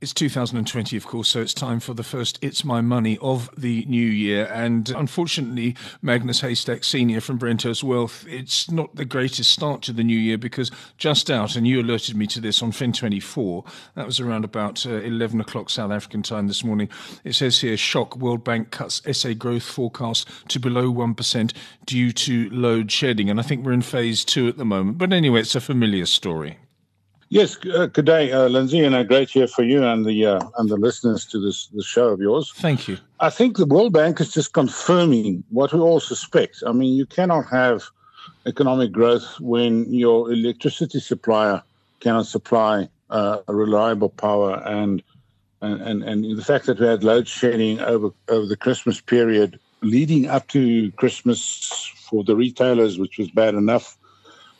It's 2020, of course, so it's time for the first It's My Money of the new year. And unfortunately, Magnus Heystek Sr. from Brenthurst Wealth, it's not the greatest start to the new year because just out, and you alerted me to this on Fin24, that was around about uh, 11 o'clock South African time this morning. It says here, shock, World Bank cuts SA growth forecast to below 1% due to load shedding. And I think we're in phase two at the moment. But anyway, it's a familiar story. Yes, uh, good day, uh, Lindsay, and a great year for you and the uh, and the listeners to this the show of yours. Thank you. I think the World Bank is just confirming what we all suspect. I mean, you cannot have economic growth when your electricity supplier cannot supply uh, reliable power, and, and and and the fact that we had load shedding over over the Christmas period, leading up to Christmas for the retailers, which was bad enough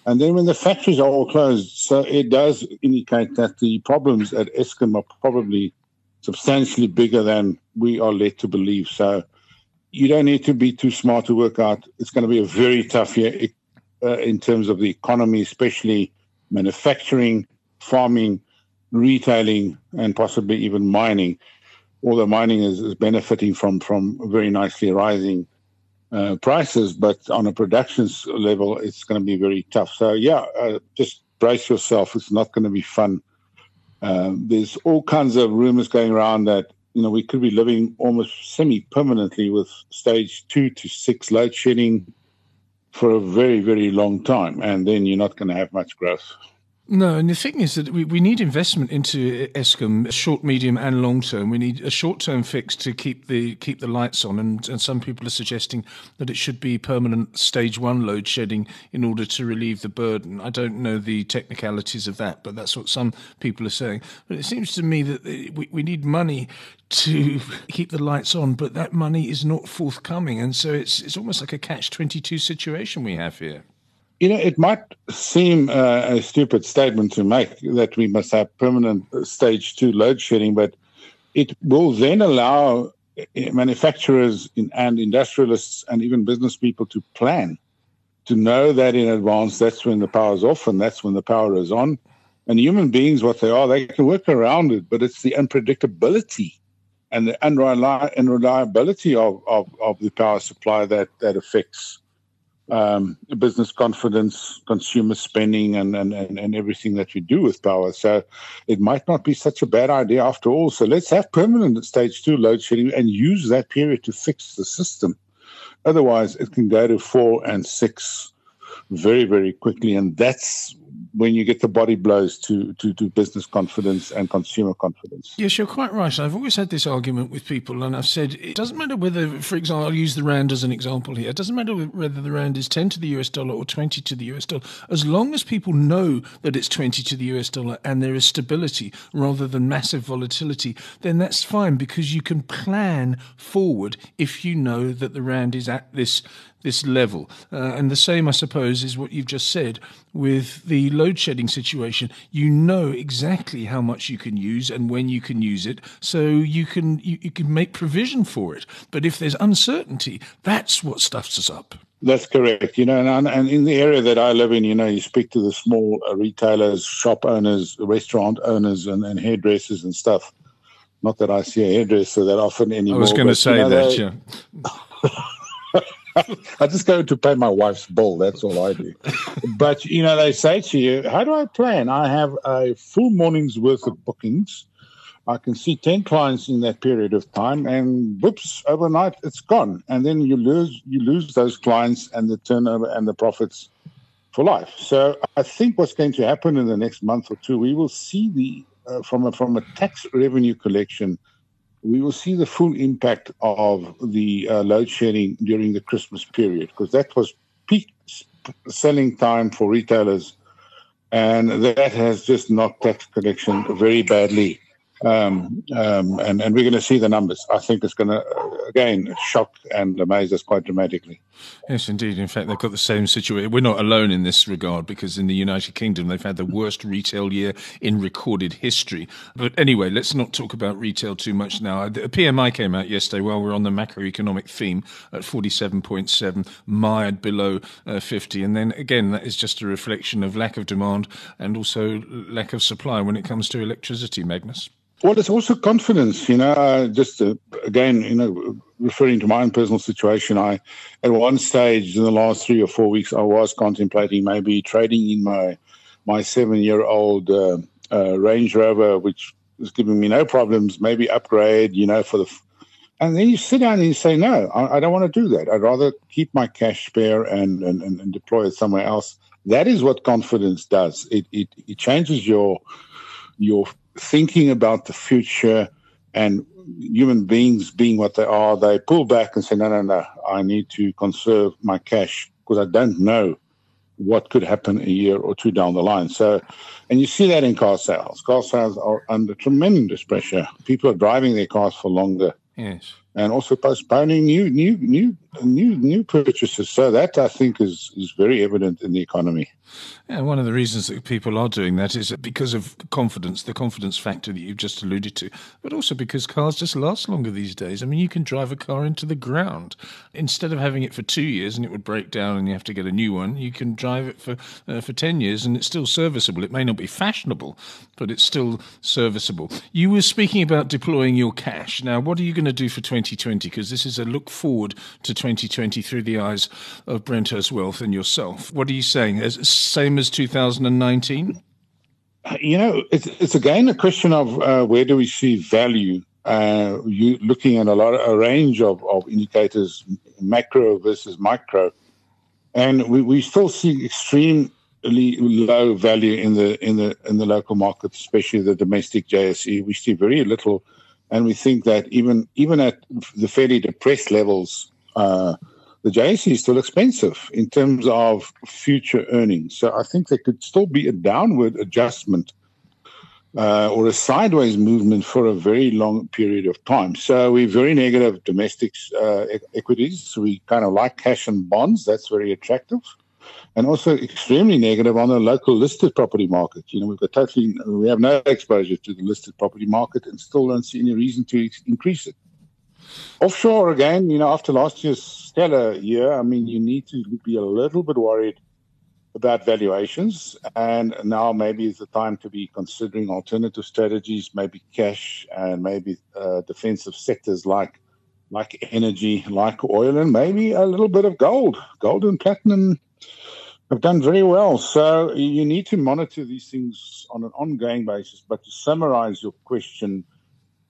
and then when the factories are all closed, so it does indicate that the problems at Eskom are probably substantially bigger than we are led to believe. So you don't need to be too smart to work out. It's going to be a very tough year uh, in terms of the economy, especially manufacturing, farming, retailing, and possibly even mining. Although mining is, is benefiting from from very nicely rising uh, prices, but on a production level, it's going to be very tough. So, yeah, uh, just brace yourself. It's not going to be fun. Um, there's all kinds of rumors going around that you know we could be living almost semi-permanently with stage two to six load shedding for a very, very long time, and then you're not going to have much growth. No, and the thing is that we, we need investment into Eskom, short, medium, and long term. We need a short term fix to keep the keep the lights on, and, and some people are suggesting that it should be permanent stage one load shedding in order to relieve the burden. I don't know the technicalities of that, but that's what some people are saying. But it seems to me that uh, we, we need money to keep the lights on, but that money is not forthcoming, and so it's it's almost like a catch twenty two situation we have here. You know, it might seem uh, a stupid statement to make that we must have permanent stage two load shedding, but it will then allow uh, manufacturers and industrialists and even business people to plan, to know that in advance that's when the power is off and that's when the power is on. And human beings, what they are, they can work around it, but it's the unpredictability and the unreliability of, of, of the power supply that, that affects um, business confidence, consumer spending, and, and, and, and everything that we do with power. So it might not be such a bad idea after all. So let's have permanent stage two load shedding and use that period to fix the system. Otherwise, it can go to four and six very, very quickly. And that's when you get the body blows to, to, to business confidence and consumer confidence. Yes, you're quite right. I've always had this argument with people, and I've said it doesn't matter whether, for example, I'll use the Rand as an example here. It doesn't matter whether the Rand is 10 to the US dollar or 20 to the US dollar. As long as people know that it's 20 to the US dollar and there is stability rather than massive volatility, then that's fine because you can plan forward if you know that the Rand is at this this level. Uh, and the same, I suppose, is what you've just said with the load shedding situation. You know exactly how much you can use and when you can use it, so you can you, you can make provision for it. But if there's uncertainty, that's what stuffs us up. That's correct. You know, and, and in the area that I live in, you know, you speak to the small uh, retailers, shop owners, restaurant owners, and, and hairdressers and stuff. Not that I see a hairdresser that often anymore. I was going to say you know, that, they, yeah. I just go to pay my wife's bill. That's all I do. but you know, they say to you, "How do I plan? I have a full morning's worth of bookings. I can see ten clients in that period of time, and whoops, overnight it's gone, and then you lose you lose those clients and the turnover and the profits for life. So I think what's going to happen in the next month or two, we will see the uh, from a, from a tax revenue collection we will see the full impact of the uh, load shedding during the Christmas period because that was peak selling time for retailers, and that has just knocked tax collection very badly. Um, um, and, and we're going to see the numbers. I think it's going to again shock and amaze us quite dramatically. Yes, indeed. In fact, they've got the same situation. We're not alone in this regard because in the United Kingdom, they've had the worst retail year in recorded history. But anyway, let's not talk about retail too much now. The PMI came out yesterday while we're on the macroeconomic theme at 47.7, mired below uh, 50. And then again, that is just a reflection of lack of demand and also lack of supply when it comes to electricity, Magnus. Well, it's also confidence, you know. Uh, just uh, again, you know, referring to my own personal situation, I at one stage in the last three or four weeks, I was contemplating maybe trading in my my seven year old uh, uh, Range Rover, which was giving me no problems. Maybe upgrade, you know, for the. And then you sit down and you say, no, I, I don't want to do that. I'd rather keep my cash spare and, and, and deploy it somewhere else. That is what confidence does. It, it, it changes your your thinking about the future and human beings being what they are, they pull back and say, no, no, no, I need to conserve my cash because I don't know what could happen a year or two down the line. So, and you see that in car sales. Car sales are under tremendous pressure. People are driving their cars for longer. Yes and also postponing new new new new new purchases. So that I think is is very evident in the economy. And one of the reasons that people are doing that is because of confidence, the confidence factor that you've just alluded to, but also because cars just last longer these days. I mean, you can drive a car into the ground instead of having it for two years and it would break down and you have to get a new one. You can drive it for uh, for ten years and it's still serviceable. It may not be fashionable, but it's still serviceable. You were speaking about deploying your cash. Now, what are you going to do for twenty? 2020 because this is a look forward to 2020 through the eyes of Brenthurst Wealth and yourself. What are you saying? As same as 2019? You know, it's, it's again a question of uh, where do we see value. Uh, you looking at a lot of a range of, of indicators, macro versus micro, and we, we still see extremely low value in the in the in the local market, especially the domestic JSE. We see very little and we think that even even at the fairly depressed levels, uh, the JSE is still expensive in terms of future earnings. So I think there could still be a downward adjustment uh, or a sideways movement for a very long period of time. So we're very negative domestic uh, equities. We kind of like cash and bonds. That's very attractive and also extremely negative on the local listed property market. You know, we've got totally, we have no exposure to the listed property market and still don't see any reason to increase it. Offshore, again, you know, after last year's stellar year, I mean, you need to be a little bit worried about valuations. And now maybe is the time to be considering alternative strategies, maybe cash and maybe uh, defensive sectors like like energy, like oil, and maybe a little bit of gold. Gold and platinum have done very well. So you need to monitor these things on an ongoing basis. But to summarize your question,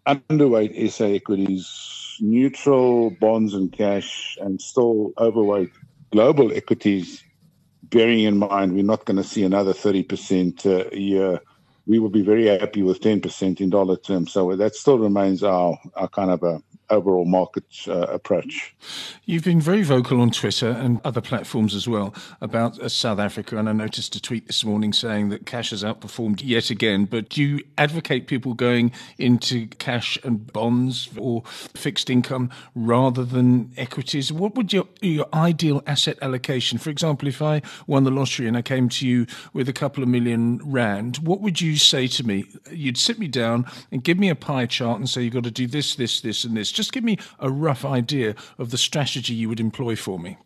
underweight SA equities, neutral bonds and cash, and still overweight global equities, bearing in mind we're not going to see another 30% uh, a year. We will be very happy with 10% in dollar terms. So that still remains our, our kind of a overall market uh, approach. You've been very vocal on Twitter and other platforms as well about uh, South Africa, and I noticed a tweet this morning saying that cash has outperformed yet again. But do you advocate people going into cash and bonds or fixed income rather than equities? What would your your ideal asset allocation? For example, if I won the lottery and I came to you with a couple of million rand, what would you say to me? You'd sit me down and give me a pie chart and say you've got to do this, this, this, and this just give me a rough idea of the strategy you would employ for me.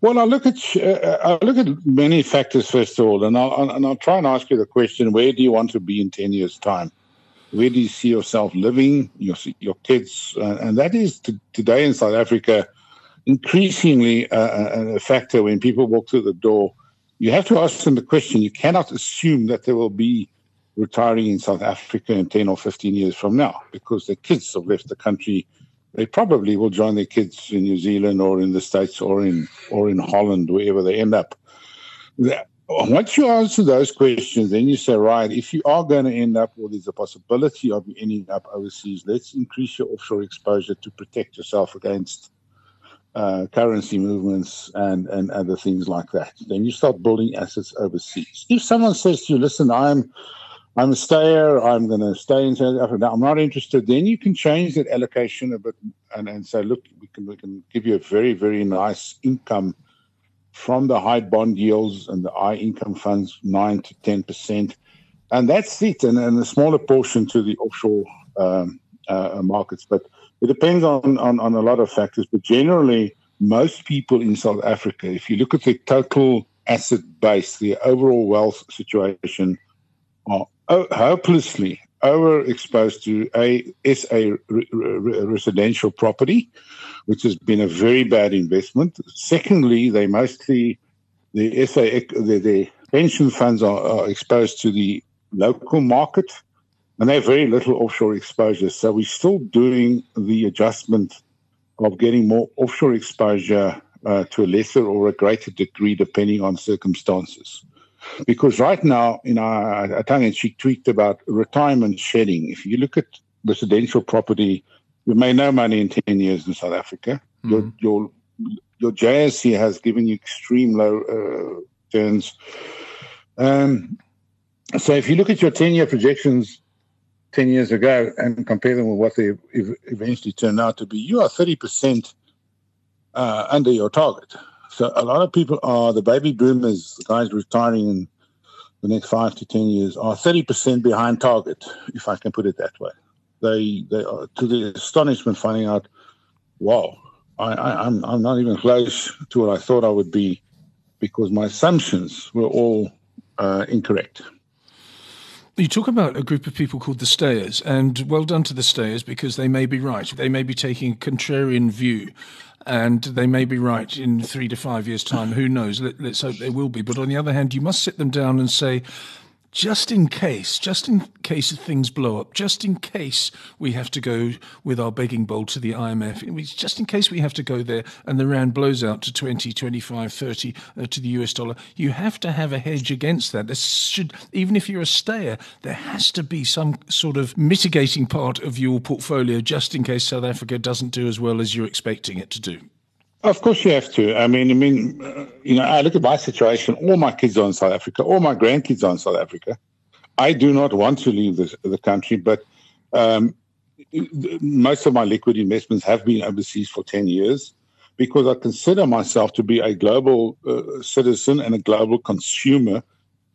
Well, I look at uh, I look at many factors first of all, and I'll and I'll try and ask you the question: Where do you want to be in ten years' time? Where do you see yourself living? Your your kids, uh, and that is to, today in South Africa increasingly uh, a factor when people walk through the door. You have to ask them the question. You cannot assume that they will be retiring in South Africa in 10 or 15 years from now because their kids have left the country they probably will join their kids in New Zealand or in the States or in or in Holland, wherever they end up. Once you answer those questions, then you say, right, if you are going to end up, or there's a possibility of ending up overseas, let's increase your offshore exposure to protect yourself against uh, currency movements and, and other things like that. Then you start building assets overseas. If someone says to you, listen, I'm I'm a stayer. I'm going to stay in South Africa. I'm not interested. Then you can change that allocation a bit and, and say, look, we can we can give you a very very nice income from the high bond yields and the high income funds, nine to ten percent, and that's it. And, and a smaller portion to the offshore um, uh, markets, but it depends on, on on a lot of factors. But generally, most people in South Africa, if you look at the total asset base, the overall wealth situation, are hopelessly overexposed to a SA residential property, which has been a very bad investment. Secondly, they mostly the SA the, the pension funds are, are, exposed to the local market, and they have very little offshore exposure. So we're still doing the adjustment of getting more offshore exposure uh, to a lesser or a greater degree, depending on circumstances. Because right now, you know, I, I tongue in cheek tweaked about retirement shedding. If you look at residential property, you made no money in 10 years in South Africa. Mm-hmm. Your, your, your JSE has given you extreme low uh, returns. Um, so if you look at your 10 year projections 10 years ago and compare them with what they eventually turned out to be, you are 30% uh, under your target. So a lot of people are the baby boomers, the guys retiring in the next five to ten years, are thirty percent behind target, if I can put it that way. They they are to the astonishment finding out, wow, I, I, I'm I'm not even close to what I thought I would be, because my assumptions were all uh, incorrect. You talk about a group of people called the Stayers, and well done to the Stayers because they may be right. They may be taking a contrarian view and they may be right in three to five years' time. Who knows? Let, us hope they will be. But on the other hand, you must sit them down and say, just in case, just in case things blow up, just in case we have to go with our begging bowl to the IMF, just in case we have to go there and the rand blows out to 20, 25, 30 uh, to the US dollar, you have to have a hedge against that. This should, even if you're a stayer, there has to be some sort of mitigating part of your portfolio just in case South Africa doesn't do as well as you're expecting it to do. Of course, you have to. I mean, I mean, uh, you know, I look at my situation. All my kids are in South Africa. All my grandkids are in South Africa. I do not want to leave the, the country, but um, most of my liquid investments have been overseas for ten years because I consider myself to be a global uh, citizen and a global consumer.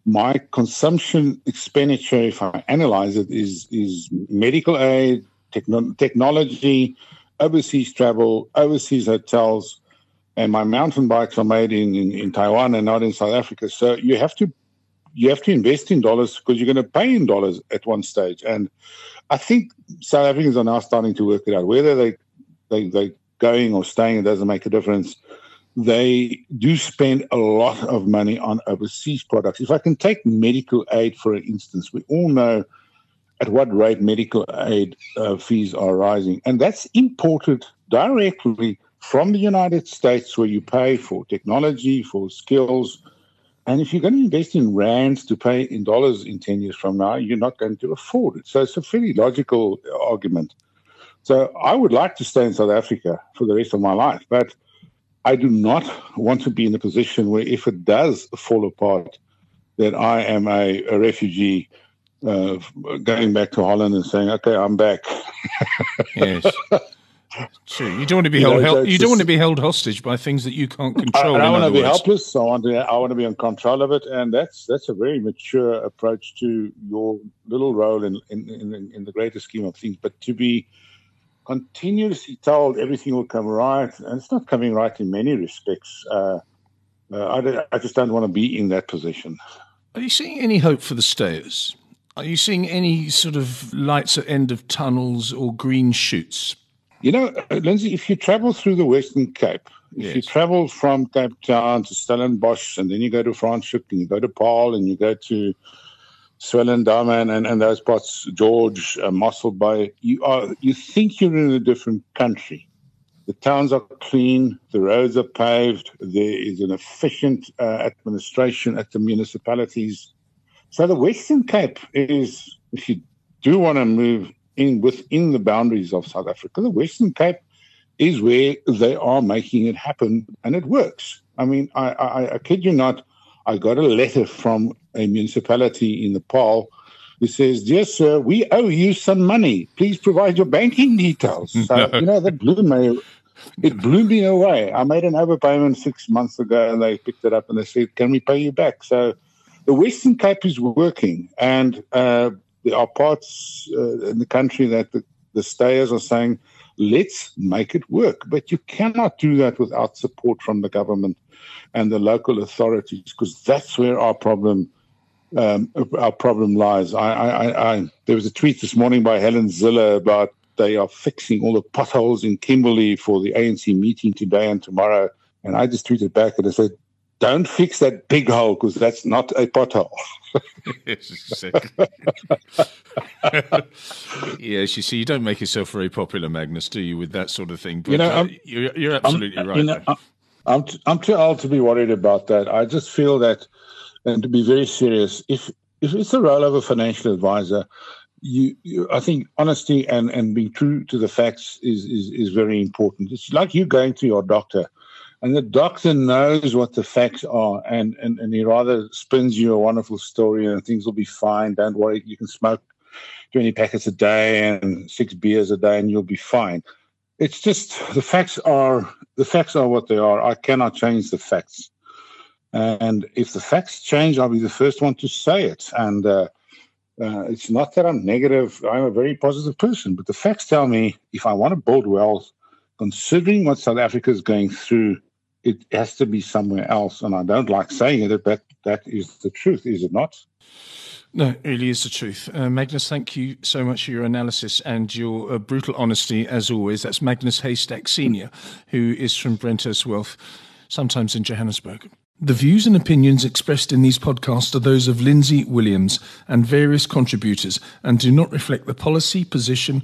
My consumption expenditure, if I analyze it, is is medical aid, techno- technology, overseas travel, overseas hotels, and my mountain bikes are made in, in, in Taiwan and not in South Africa. So you have to you have to invest in dollars because you're going to pay in dollars at one stage. And I think South Africans are now starting to work it out. Whether they they they going or staying, it doesn't make a difference. They do spend a lot of money on overseas products. If I can take medical aid for instance, we all know at what rate medical aid uh, fees are rising. And that's imported directly from the United States, where you pay for technology, for skills. And if you're going to invest in rands to pay in dollars in 10 years from now, you're not going to afford it. So it's a fairly logical argument. So I would like to stay in South Africa for the rest of my life, but I do not want to be in a position where if it does fall apart, that I am a, a refugee uh, going back to Holland and saying, "Okay, I'm back." yes. True. You don't want to be you held. Know, you don't want to be held hostage by things that you can't control. I, I want to be words. helpless. I want to. I want to be in control of it, and that's that's a very mature approach to your little role in in, in, in the greater scheme of things. But to be continuously told everything will come right, and it's not coming right in many respects. Uh, uh, I, I just don't want to be in that position. Are you seeing any hope for the stayers? Are you seeing any sort of lights at end of tunnels or green shoots? You know, uh, Lindsay, if you travel through the Western Cape, if yes. you travel from Cape Town to Stellenbosch and then you go to Franschhoek and you go to Paarl and you go to Swellendam and, and, and those parts, George, uh, Mossel Bay, you are you think you're in a different country. The towns are clean, the roads are paved, there is an efficient uh, administration at the municipalities so the Western Cape is, if you do want to move in within the boundaries of South Africa, the Western Cape is where they are making it happen, and it works. I mean, I, I, I kid you not, I got a letter from a municipality in Nepal who says, Dear sir, we owe you some money. Please provide your banking details. So, you know, that blew me. It blew me away. I made an overpayment six months ago and they picked it up and they said, Can we pay you back? So the Western Cape is working. And uh, there are parts uh, in the country that the, the stayers are saying, Let's make it work. But you cannot do that without support from the government and the local authorities because that's where our problem um, our problem lies. I, I, I, there was a tweet this morning by Helen Zille about they are fixing all the potholes in Kimberley for the ANC meeting today and tomorrow. And I just tweeted back and I said, don't fix that big hole because that's not a pothole. yes, you see, you don't make yourself very popular, Magnus, do you, with that sort of thing? But, you know, uh, you're, you're, absolutely I'm, right. You know, I'm, t- I'm too old to be worried about that. I just feel that – and to be very serious, if if it's the role of a financial advisor, you, you, I think honesty and, and being true to the facts is, is is very important. It's like you going to your doctor, and the doctor knows what the facts are, and, and, and he rather spins you a wonderful story and things will be fine. Don't worry, you can smoke 20 packets a day and six beers a day, and you'll be fine. It's just the facts are the facts are what they are. I cannot change the facts. And if the facts change, I'll be the first one to say it. And uh, uh, it's not that I'm negative. I'm a very positive person, but the facts tell me if I want to build wealth, considering what South Africa is going through, it has to be somewhere else. And I don't like saying it, but that is the truth, is it not? No, it really is the truth. Uh, Magnus, thank you so much for your analysis and your uh, brutal honesty, as always. That's Magnus Heystek Sr., who is from Brenthurst Wealth, sometimes in Johannesburg. The views and opinions expressed in these podcasts are those of Lindsay Williams and various contributors and do not reflect the policy, position,